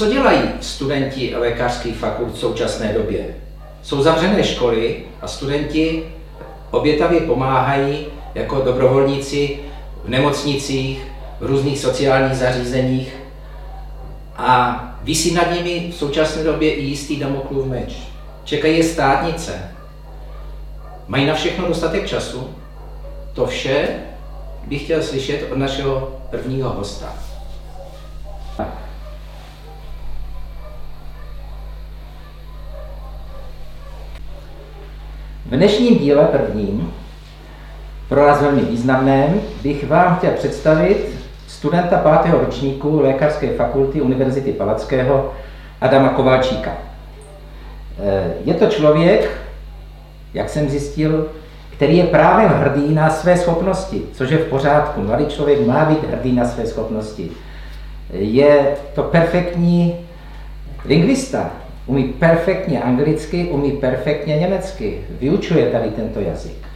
Co dělají studenti lékařských fakult v současné době? Jsou zavřené školy a studenti obětavě pomáhají jako dobrovolníci v nemocnicích, v různých sociálních zařízeních a vysí nad nimi v současné době i jistý damoklův meč. Čekají je státnice. Mají na všechno dostatek času? To vše bych chtěl slyšet od našeho prvního hosta. V dnešním díle prvním, pro nás velmi významném, bych vám chtěl představit studenta pátého ročníku Lékařské fakulty Univerzity Palackého Adama Kovalčíka. Eh, je to člověk, jak jsem zjistil, který je právě hrdý na své schopnosti, což je v pořádku. Mladý člověk má být hrdý na své schopnosti. Je to perfektní lingvista, umí perfektně anglicky, umí perfektně německy, vyučuje tady tento jazyk.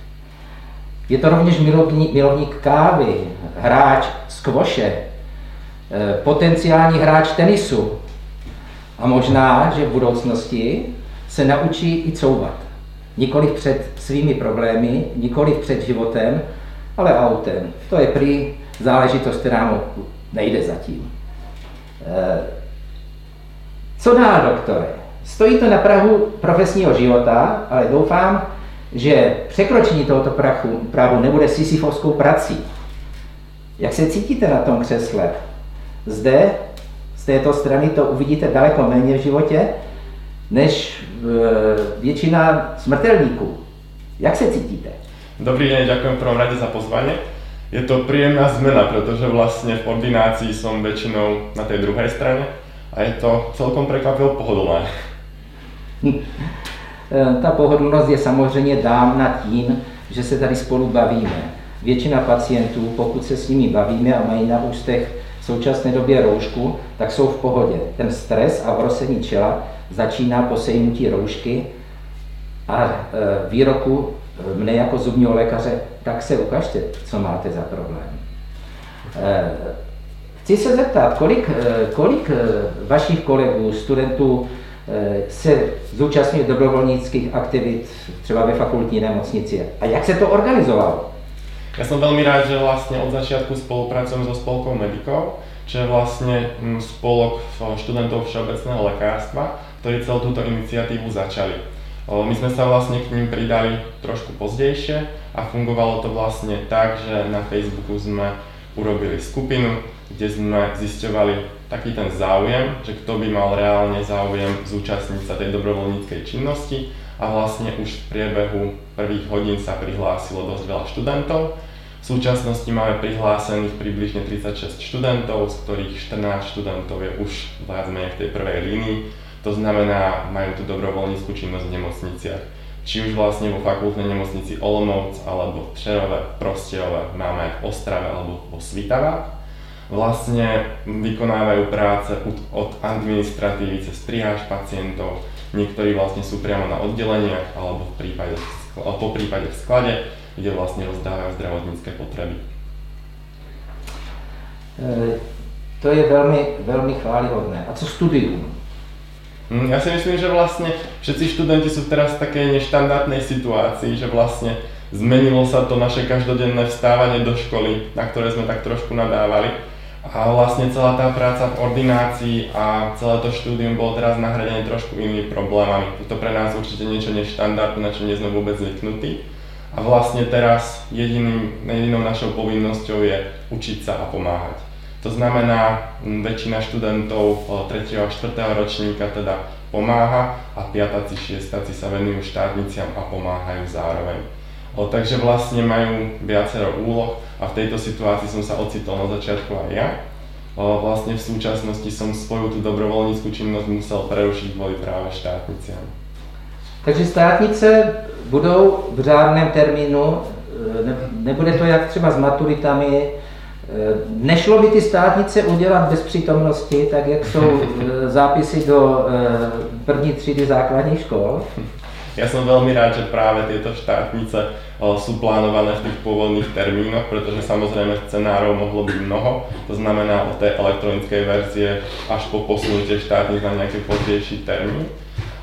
Je to rovněž milovník, milovník kávy, hráč skvoše, eh, potenciální hráč tenisu a možná, že v budoucnosti se naučí i couvat. Nikoli před svými problémy, nikoli před životem, ale autem. To je prý záležitost, která mu nejde zatím. Eh, co dál, doktore? Stojí to na Prahu profesního života, ale doufám, že překročení tohoto prachu, prahu nebude sisyfovskou prací. Jak se cítíte na tom křesle? Zde, z této strany to uvidíte daleko méně v životě, než e, většina smrtelníků. Jak se cítíte? Dobrý den, děkuji v prvom rade za pozvání. Je to příjemná zmena, protože vlastně v ordinácii jsem většinou na té druhé straně a je to celkom překvapivo pohodlné. Eh, ta pohodlnost je samozřejmě dána tím, že se tady spolu bavíme. Většina pacientů, pokud se s nimi bavíme a mají na ústech v současné době roušku, tak jsou v pohodě. Ten stres a vrosení čela začíná po sejmutí roušky a eh, výroku eh, mne jako zubního lékaře, tak se ukažte, co máte za problém. Chci se zeptat, kolik, kolik vašich kolegů, studentů se zúčastnit dobrovolnických aktivit třeba ve fakultní nemocnici. A jak se to organizovalo? Já jsem velmi rád, že vlastně od začátku spolupracujem so Spolkou Medikou, čo je vlastně mm, spolok študentů všeobecného lékařstva, kteří celou tuto iniciativu začali. My jsme se vlastně k ním pridali trošku pozdejšie a fungovalo to vlastně tak, že na Facebooku jsme urobili skupinu, kde jsme zisťovali taký ten záujem, že kto by mal reálne záujem zúčastniť sa tej dobrovoľníckej činnosti a vlastne už v priebehu prvých hodín sa prihlásilo dosť veľa študentov. V súčasnosti máme prihlásených približne 36 študentov, z ktorých 14 študentov je už viac v tej prvej línii. To znamená, majú tú dobrovoľníckú činnosť v nemocniciach. Či už vlastne vo fakultnej nemocnici Olomouc, alebo v Třerove, Prostierove, máme v Ostrave alebo vo Svitavách vlastne vykonávajú práce od administratívy cez triáž pacientov, niektorí vlastne sú priamo na oddeleniach alebo v prípade, po prípade v sklade, kde vlastne rozdávajú zdravotnícke potreby. E, to je velmi, velmi chválihodné. A co studium? Hm, ja si myslím, že vlastne všetci študenti sú teraz v takej neštandardnej situácii, že vlastne zmenilo sa to naše každodenné vstávanie do školy, na ktoré sme tak trošku nadávali a vlastne celá tá práca v ordinácii a celé to štúdium bolo teraz nahradené trošku inými problémami. Je to pre nás určite niečo neštandardné, na čo nie sme vôbec zvyknutí. A vlastne teraz jediným, jedinou našou povinnosťou je učiť sa a pomáhať. To znamená, väčšina študentov 3. a 4. ročníka teda pomáha a 5. 6. sa venujú štátniciam a pomáhajú zároveň. O, takže vlastne majú viacero úloh a v tejto situácii som sa ocitol na začiatku aj ja. Vlastne v súčasnosti som svoju tú dobrovoľníckú činnosť musel prerušiť kvôli práve štátniciam. Takže státnice budou v řádném termínu, ne, nebude to jak třeba s maturitami, e, Nešlo by ty státnice udělat bez přítomnosti, tak jak jsou e, zápisy do e, první třídy základních škol? Ja som veľmi rád, že práve tieto štátnice sú plánované v tých pôvodných termínoch, pretože samozrejme scenárov mohlo byť mnoho. To znamená od tej elektronickej verzie až po posunutie štátnic na nejaký pozdejší termín.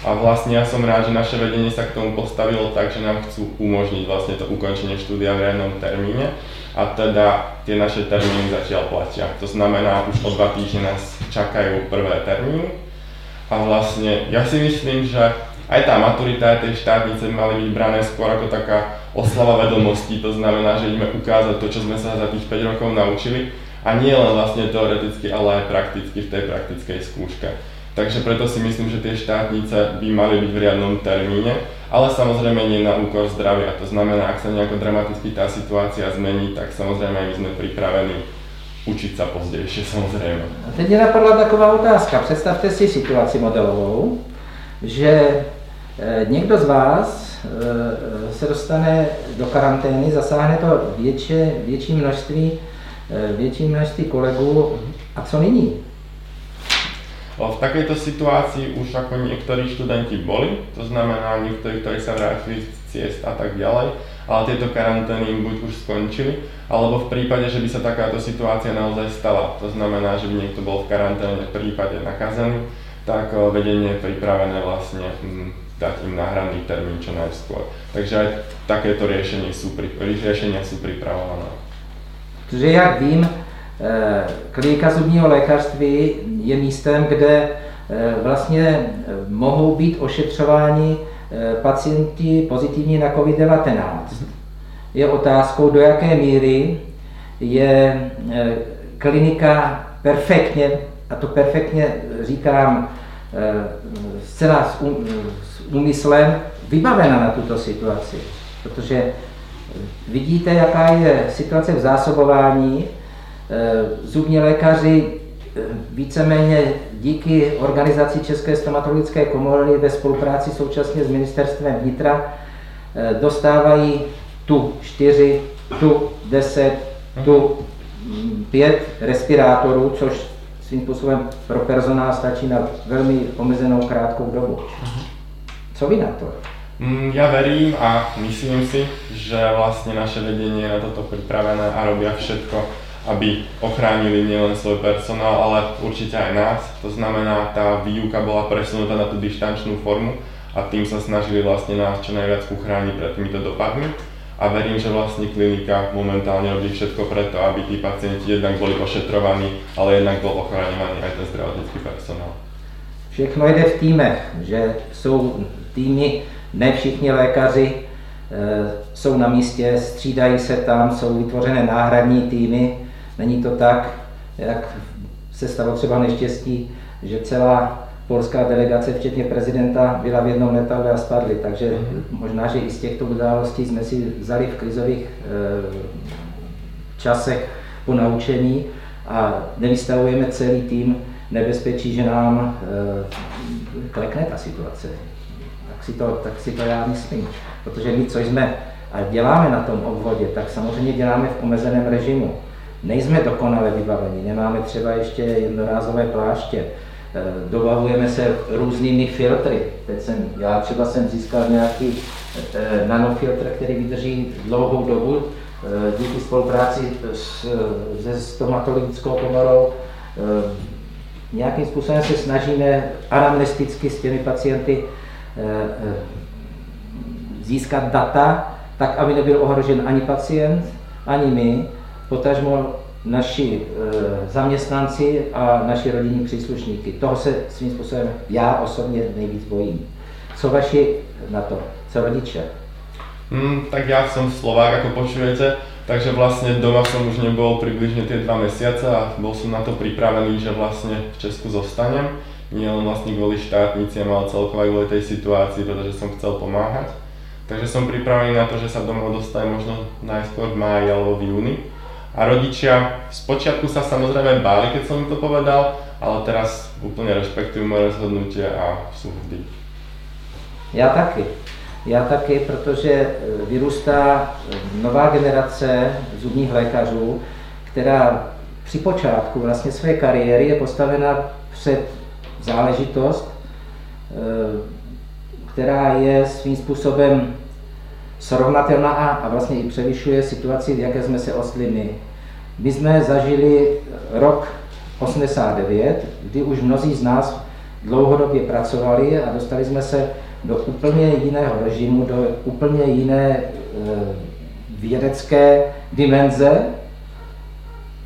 A vlastne ja som rád, že naše vedenie sa k tomu postavilo tak, že nám chcú umožniť vlastne to ukončenie štúdia v riadnom termíne a teda tie naše termíny zatiaľ platia. To znamená, už o dva týždne nás čakajú prvé termíny a vlastne ja si myslím, že aj tá maturita, aj tej štátnice by mali byť brané skôr ako taká oslava vedomostí, to znamená, že ideme ukázať to, čo sme sa za tých 5 rokov naučili a nie len vlastne teoreticky, ale aj prakticky v tej praktickej skúške. Takže preto si myslím, že tie štátnice by mali byť v riadnom termíne, ale samozrejme nie na úkor zdravia. To znamená, ak sa nejako dramaticky tá situácia zmení, tak samozrejme my sme pripravení učit sa pozdejšie samozrejme. A teď mě napadla taková otázka. Představte si situaci modelovou, že někdo z vás eh, se dostane do karantény, zasáhne to větší, větší množství, eh, větší množství kolegů. A co nyní? V takejto situácii už ako niektorí študenti boli, to znamená niektorí, ktorí sa vrátili z ciest a tak ďalej, ale tieto karantény im buď už skončili, alebo v prípade, že by sa takáto situácia naozaj stala, to znamená, že by niekto bol v karanténe v prípade nakazený, tak eh, vedenie je pripravené vlastne hm, dať im náhradný termín čo najskôr. Takže aj takéto riešenie sú, riešenia sú pripravované. Protože jak vím, Eh, klinika zubního lékařství je místem, kde eh, vlastně mohou být ošetřováni pacienti pozitivní na COVID-19. Je otázkou, do jaké míry je klinika perfektně, a to perfektně říkám zcela s, úmyslem, vybavena na tuto situaci. Protože vidíte, jaká je situace v zásobování, Eh, zubní lékaři eh, víceméně díky organizaci České stomatologické komory ve spolupráci současně s ministerstvem vnitra eh, dostávají tu čtyři, tu deset, tu pět respirátorů, což svým způsobem pro personál stačí na velmi omezenou krátkou dobu. Co vy na to? Mm, ja verím a myslím si, že vlastne naše vedenie je na toto pripravené a robia všetko, aby ochránili nielen svoj personál, ale určite aj nás. To znamená, tá výuka bola presunutá na tú dištančnú formu a tým sa snažili vlastne nás čo najviac uchrániť pred týmito dopadmi. A verím, že vlastne klinika momentálne robí všetko preto, aby tí pacienti jednak boli ošetrovaní, ale jednak bol ochraňovaný aj ten zdravotnický personál. Všechno jde v týmech, že jsou týmy, ne všichni lékaři e, jsou na místě, střídají se tam, jsou vytvořené náhradní týmy, Není to tak, jak se stalo třeba neštěstí, že celá polská delegace, včetně prezidenta, byla v jednom letadle a spadly. Takže možná, že i z těchto událostí jsme si vzali v krizových e, časech po naučení a nevystavujeme celý tým nebezpečí, že nám e, klekne ta situace. Tak si, to, tak si to já myslím. Protože my, co jsme a děláme na tom obvodě, tak samozřejmě děláme v omezeném režimu. Nejsme dokonale vybaveni, nemáme třeba ještě jednorázové pláště, eh, dobavujeme se různými filtry. Teď jsem, já třeba jsem získal nějaký eh, nanofiltr, který vydrží dlouhou dobu eh, díky spolupráci s, se stomatologickou komorou. Nějakým způsobem se snažíme anamnesticky s těmi pacienty získat data, tak aby nebyl ohrožen ani pacient, ani my, potažmo naši e, zaměstnanci a naši rodinní příslušníky. Toho se svým způsobem já osobně nejvíc bojím. Co vaši na to? Co rodiče? Mm, tak ja som Slovák, ako počujete, takže vlastne doma som už nebol približne tie dva mesiace a bol som na to pripravený, že vlastne v Česku zostanem. Nie len vlastne kvôli štátniciam, ale celkovo aj kvôli tej situácii, pretože som chcel pomáhať. Takže som pripravený na to, že sa domov dostanem možno najskôr v máji alebo v júni a rodičia spočiatku sa samozrejme báli, keď som im to povedal, ale teraz úplne rešpektujú moje rozhodnutie a sú vždy. Já taky. Já taky, protože e, vyrůstá nová generace zubních lékařů, která při počátku vlastně své kariéry je postavena před záležitost, e, která je svým způsobem srovnatelná a vlastně i převyšuje situaci, v jaké jsme se ostli my. My jsme zažili rok 89, kdy už mnozí z nás dlouhodobě pracovali a dostali jsme se do úplně jiného režimu, do úplně jiné e, vědecké dimenze.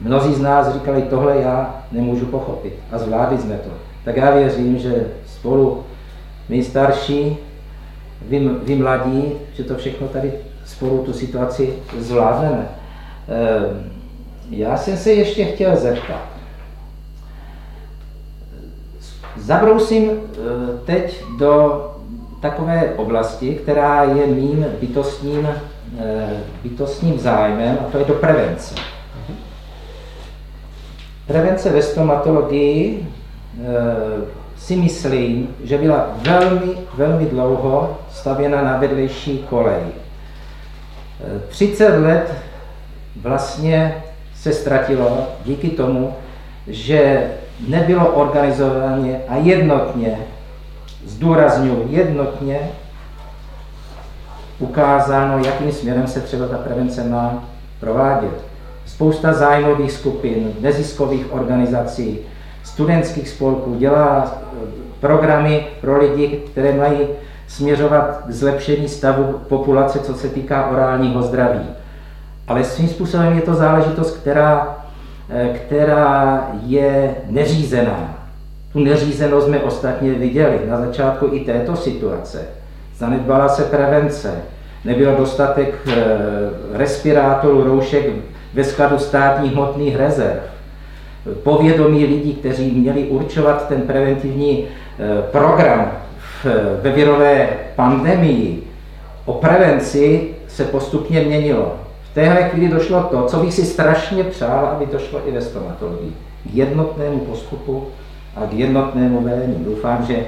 Mnozí z nás říkali, tohle já nemůžu pochopit a zvládli jsme to. Tak já věřím, že spolu my starší, vy, vy mladí, že to všechno tady spolu tu situaci zvládneme. E, já jsem se ještě chtěl zeptat. Zabrousím eh, teď do takové oblasti, která je mým bytostním, eh, bytostním zájmem, a to je do prevence. Prevence ve stomatologii eh, si myslím, že byla velmi, velmi dlouho stavěna na vedlejší kolej. 30 let vlastně se ztratilo díky tomu, že nebylo organizovaně a jednotně, zdůraznuju jednotně, ukázáno, jakým směrem se třeba ta prevence má provádět. Spousta zájmových skupin, neziskových organizací, studentských spolků dělá programy pro lidi, které mají směřovat k zlepšení stavu populace, co se týká orálního zdraví. Ale svým způsobem je to záležitost, která, eh, která je neřízená. Tu neřízenost jsme ostatně viděli na začátku i této situace. Zanedbala se prevence, nebyl dostatek eh, respirátorů, roušek ve skladu státních hmotných rezerv. Povědomí lidí, kteří měli určovat ten preventivní program ve virové pandemii, o prevenci se postupně měnilo téhle chvíli došlo to, co bych si strašně přál, aby to šlo i ve stomatologii. K jednotnému postupu a k jednotnému velení. Doufám, že e,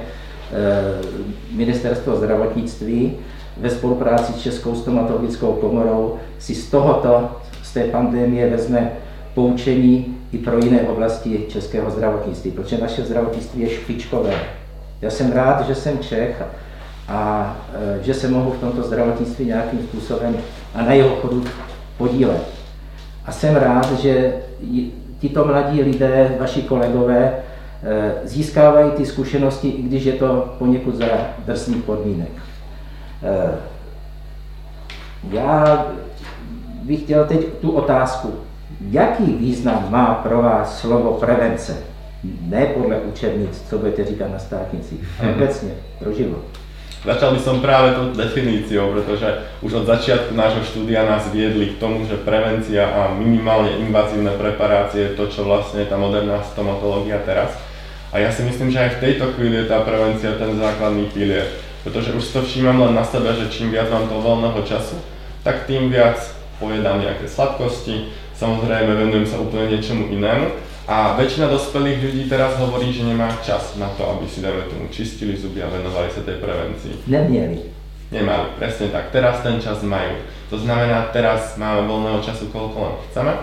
ministerstvo zdravotnictví ve spolupráci s Českou stomatologickou komorou si z tohoto, z té pandemie vezme poučení i pro jiné oblasti českého zdravotnictví, protože naše zdravotnictví je špičkové. Já jsem rád, že jsem Čech a e, že se mohu v tomto zdravotnictví nějakým způsobem a na jeho chodu podílet. A jsem rád, že tito mladí lidé, vaši kolegové, eh, získávají ty zkušenosti, i když je to poněkud za drsných podmínek. Eh, já bych chtěl teď tu otázku. Jaký význam má pro vás slovo prevence? Ne podle učebnic, co budete říkat na státnici, ale obecně pro život. Začal by som práve tou definíciou, pretože už od začiatku nášho štúdia nás viedli k tomu, že prevencia a minimálne invazívne preparácie je to, čo vlastne je tá moderná stomatológia teraz. A ja si myslím, že aj v tejto chvíli je tá prevencia ten základný pilier, pretože už to všímam len na sebe, že čím viac mám toho voľného času, tak tým viac pojedám nejaké sladkosti, samozrejme venujem sa úplne niečomu inému a väčšina dospelých ľudí teraz hovorí, že nemá čas na to, aby si, dajme tomu, čistili zuby a venovali sa tej prevencii. Nemieli. Nemali, presne tak. Teraz ten čas majú. To znamená, teraz máme voľného času, koľko len chceme.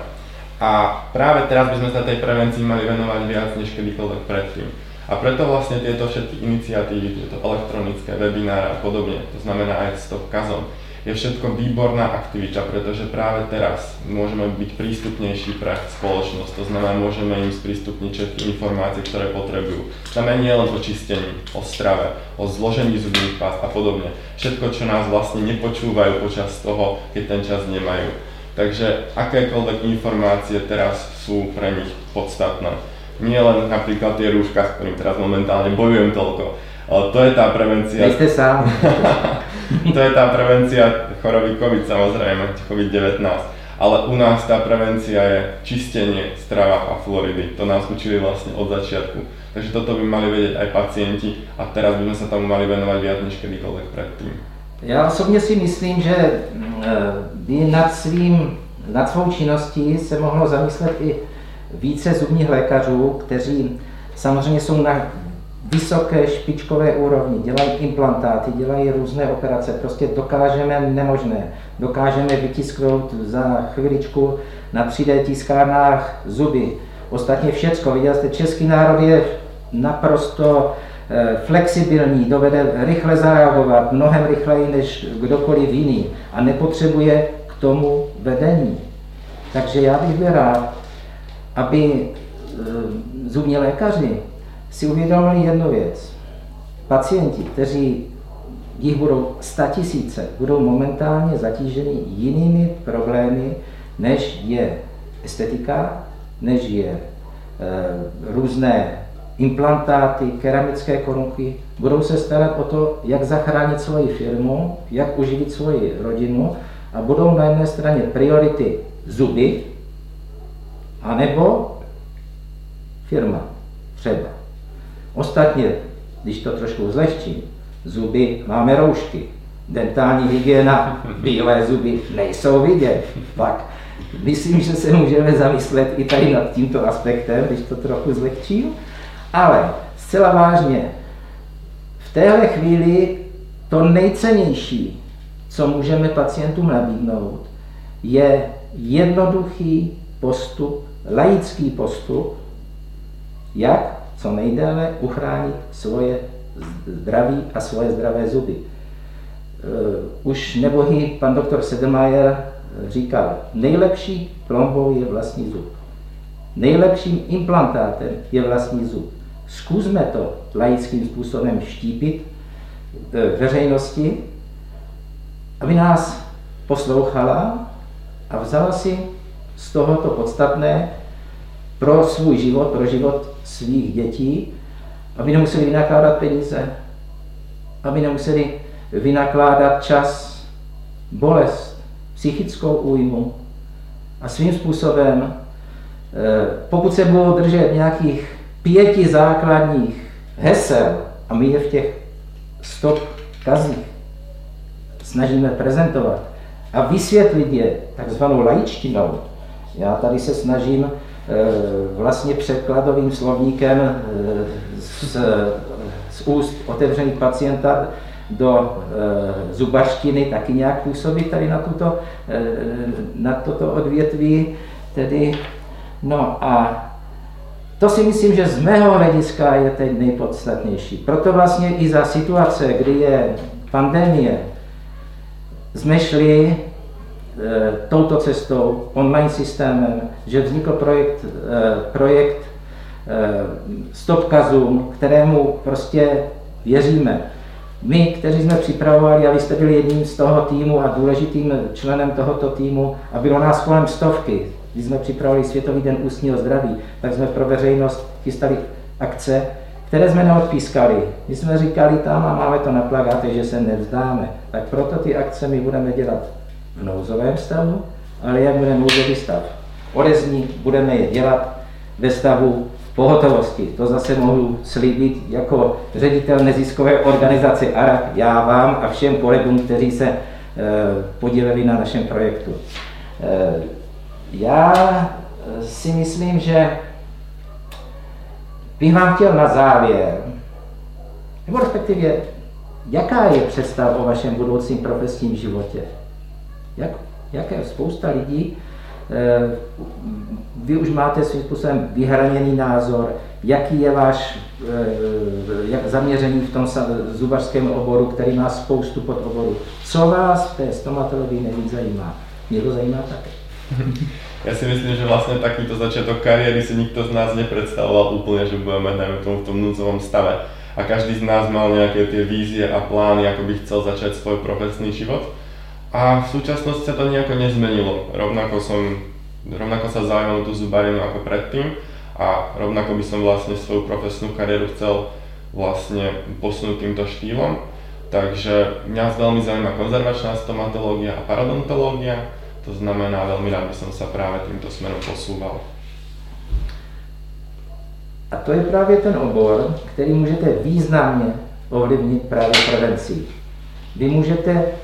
A práve teraz by sme sa tej prevencii mali venovať viac než kedykoľvek predtým. A preto vlastne tieto všetky iniciatívy, tieto elektronické webináre a podobne, to znamená aj Stop Kazom, je všetko výborná aktivita, pretože práve teraz môžeme byť prístupnejší pre spoločnosť, to znamená, môžeme im sprístupniť všetky informácie, ktoré potrebujú. Znamená nie len o čistení, o strave, o zložení zubných pás a podobne. Všetko, čo nás vlastne nepočúvajú počas toho, keď ten čas nemajú. Takže akékoľvek informácie teraz sú pre nich podstatné. Nie len napríklad tie rúška, s ktorým teraz momentálne bojujem toľko, ale to je tá prevencia. Nejste sám. to je tá prevencia choroby COVID samozrejme, COVID-19. Ale u nás tá prevencia je čistenie, strava a fluoridy. To nás učili vlastne od začiatku. Takže toto by mali vedieť aj pacienti a teraz by sme sa tomu mali venovať viac než kedykoľvek predtým. Já osobně si myslím, že by nad, svým, nad svou činností se mohlo zamyslet i více zubních lékařů, kteří samozřejmě jsou na vysoké špičkové úrovni, dělají implantáty, dělají různé operace, prostě dokážeme nemožné. Dokážeme vytisknout za chviličku na 3D tiskárnách zuby. Ostatně všecko, viděl jste, český národ je naprosto eh, flexibilní, dovede rychle zareagovat, mnohem rychleji než kdokoliv jiný a nepotřebuje k tomu vedení. Takže já bych byl rád, aby eh, zubní lékaři si uvědomili jednu věc. Pacienti, kteří jich budou tisíce, budou momentálně zatíženi jinými problémy, než je estetika, než je e, různé implantáty, keramické korunky. Budou se starat o to, jak zachránit svoji firmu, jak uživit svoji rodinu a budou na jedné straně priority zuby, anebo firma třeba. Ostatně, když to trošku zlehčím, zuby máme roušky, dentální hygiena, bílé zuby nejsou vidět. Tak myslím, že se můžeme zamyslet i tady nad tímto aspektem, když to trochu zlehčím. Ale zcela vážně, v téhle chvíli to nejcennější, co můžeme pacientům nabídnout, je jednoduchý postup, laický postup, jak co nejdéle uchránit svoje zdraví a svoje zdravé zuby. Uh, už nebohý pan doktor Sedelmayer říkal, nejlepší plombou je vlastní zub. Nejlepším implantátem je vlastní zub. Zkusme to laickým způsobem štípit uh, veřejnosti, aby nás poslouchala a vzala si z tohoto podstatné pro svůj život, pro život svých dětí, aby nemuseli vynakládat peníze, aby nemuseli vynakládat čas, bolest, psychickou újmu. A svým způsobem, eh, pokud se budou držet nějakých pěti základních hesel, a my je v těch stop kazích snažíme prezentovat a vysvětlit je takzvanou laičtinou, já tady se snažím vlastně překladovým slovníkem eh, z, z úst otevřených pacienta do e, zubařštiny taky nějak působit tady na, tuto, na toto odvětví. Tedy, no a to si myslím, že z mého hlediska je teď nejpodstatnější. Proto vlastně i za situace, kdy je pandemie, jsme šli Eh, touto cestou, online systémem, že vznikl projekt, eh, projekt eh, Stopkazum, kterému prostě věříme. My, kteří jsme připravovali, a vy jste byli jedním z toho týmu a důležitým členem tohoto týmu, a bylo nás kolem stovky, když jsme připravovali Světový den ústního zdraví, tak jsme pro veřejnost chystali akce, které jsme neodpískali. My jsme říkali tam a máme to na plagátech, že se nevzdáme. Tak proto ty akce my budeme dělat v nouzovém stavu, ale jak bude nouzový stav odezní, budeme je dělat ve stavu pohotovosti. To zase mohu slíbit jako ředitel neziskové organizace ARAK, já vám a všem kolegům, kteří se e, podíleli na našem projektu. E, já si myslím, že bych vám chtěl na závěr, nebo respektive, jaká je představa o vašem budoucím profesním životě? Jak, jaké spousta lidí, eh, vy už máte svým způsobem vyhraněný názor, jaký je váš eh, jak zaměření v tom zubařském oboru, který má spoustu podoborů. Co vás v té stomatologii nejvíc zajímá? Mě to zajímá také. Já si myslím, že vlastně takýto začiatok kariéry si nikto z nás nepredstavoval úplně, že budeme, dajme tomu, v tom núdzovom stave. A každý z nás mal nějaké ty vízie a plány, ako by chcel začať svoj profesný život. A v súčasnosti sa to nejako nezmenilo. Rovnako som, rovnako sa zaujímam tú zubarinu ako predtým a rovnako by som vlastne svoju profesnú kariéru chcel vlastne posunúť týmto štýlom. Takže mňa veľmi zaujíma konzervačná stomatológia a parodontológia, to znamená, veľmi rád by som sa práve týmto smerom posúval. A to je právě ten obor, který můžete významně ovlivnit právě prevencí. Vy můžete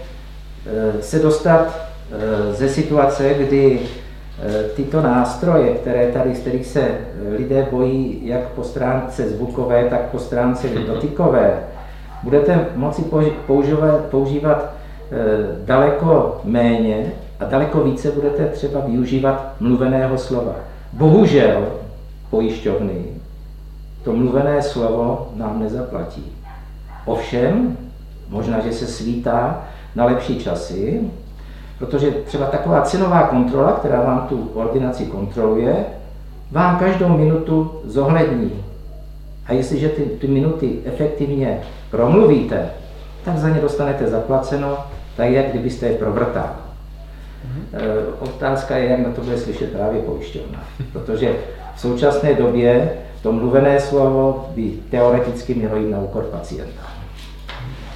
se dostat eh, ze situace, kdy eh, tyto nástroje, které tady, z kterých se lidé bojí jak po stránce zvukové, tak po stránce dotykové, budete moci používat, používat daleko méně a daleko více budete třeba využívat mluveného slova. Bohužel pojišťovny to mluvené slovo nám nezaplatí. Ovšem, možná, že se svítá na lepší časy, protože třeba taková cenová kontrola, která vám tu ordinaci kontroluje, vám každou minutu zohlední. A jestliže ty, ty minuty efektivně promluvíte, tak za ně dostanete zaplaceno, tak jak kdybyste je provrtal. E, otázka je, jak na to bude slyšet právě pojišťovna. Protože v současné době to mluvené slovo by teoreticky mělo jít na úkor pacienta.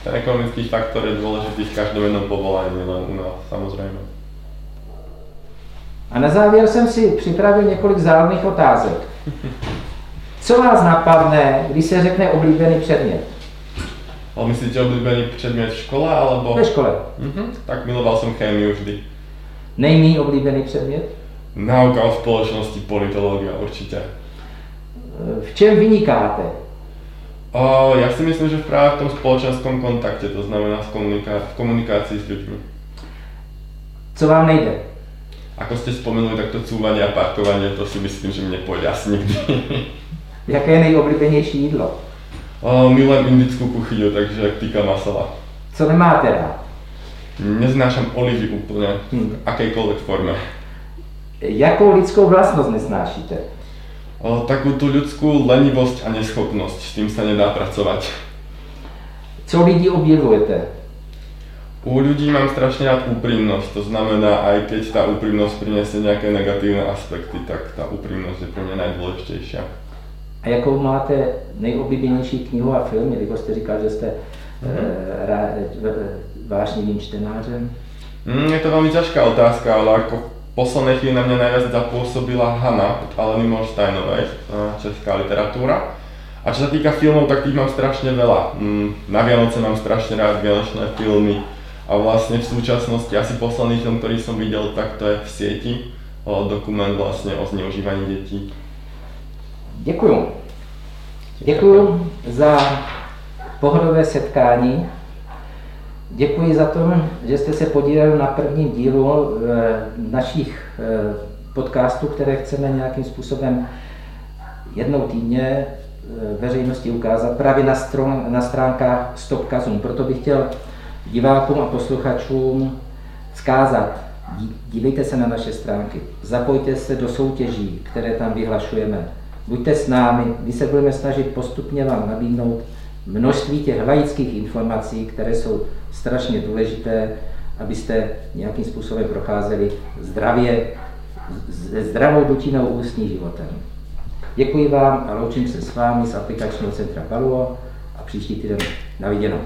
Ten ekonomický faktor je důležitý v každém jednom povolání, len u nás samozřejmě. A na závěr jsem si připravil několik záludných otázek. Co vás napadne, když se řekne oblíbený předmět? Ale myslíte oblíbený předmět v škole, alebo? Ve škole. Mhm, tak miloval jsem chemii vždy. Nejmí oblíbený předmět? Nauka o společnosti, politologie určitě. V čem vynikáte? O, já si myslím, že právě v tom společenském kontakte, to znamená v, komunika- v komunikaci s lidmi. Co vám nejde? Ako ste spomenuli, tak to cúvanie a parkovanie, to si myslím, že mne pôjde asi nikdy. Jaké je nejoblíbenější jídlo? o, milujem indickou kuchyňu, takže týka masala. Co nemáte rád? Neznášam olivy úplne, Hmm. v akejkoľvek forme. Jakou lidskou vlastnost nesnášíte? Takú tú ľudskú lenivosť a neschopnosť, s tým sa nedá pracovať. Co lidi objevujete? U ľudí mám strašne rád úprimnosť, to znamená, aj keď tá úprimnosť priniesie nejaké negatívne aspekty, tak tá úprimnosť je pre mňa najdôležitejšia. A jakou máte nejoblíbenější knihu a film, jelikož jste říkal, že jste mm-hmm. vášnivým čtenářem? Mm, je to veľmi ťažká otázka, ale ako v poslednej chvíli na mňa najviac zapôsobila Hanna od Aleny Morsteinovej, eh, česká literatúra. A čo sa týka filmov, tak tých mám strašne veľa. Mm, na Vianoce mám strašne rád vianočné filmy a vlastne v súčasnosti asi posledný film, ktorý som videl, tak to je v sieti, o, dokument vlastne o zneužívaní detí. Děkuju. Děkuju za pohodové setkání. Děkuji za to, že jste se podílel na prvním dílu eh, našich eh, podcastů, které chceme nějakým způsobem jednou týdně eh, veřejnosti ukázat právě na, stron, na stránkách Stopkazům. Proto bych chtěl divákům a posluchačům vzkázat, dí- dívejte se na naše stránky, zapojte se do soutěží, které tam vyhlašujeme. Buďte s námi, my se budeme snažit postupně vám nabídnout množství těch laických informací, které jsou strašně důležité, abyste nějakým způsobem procházeli zdravě, se zdravou dutinou ústní životem. Děkuji vám a loučím se s vámi z aplikačního centra Paluo a příští týden na viděnou.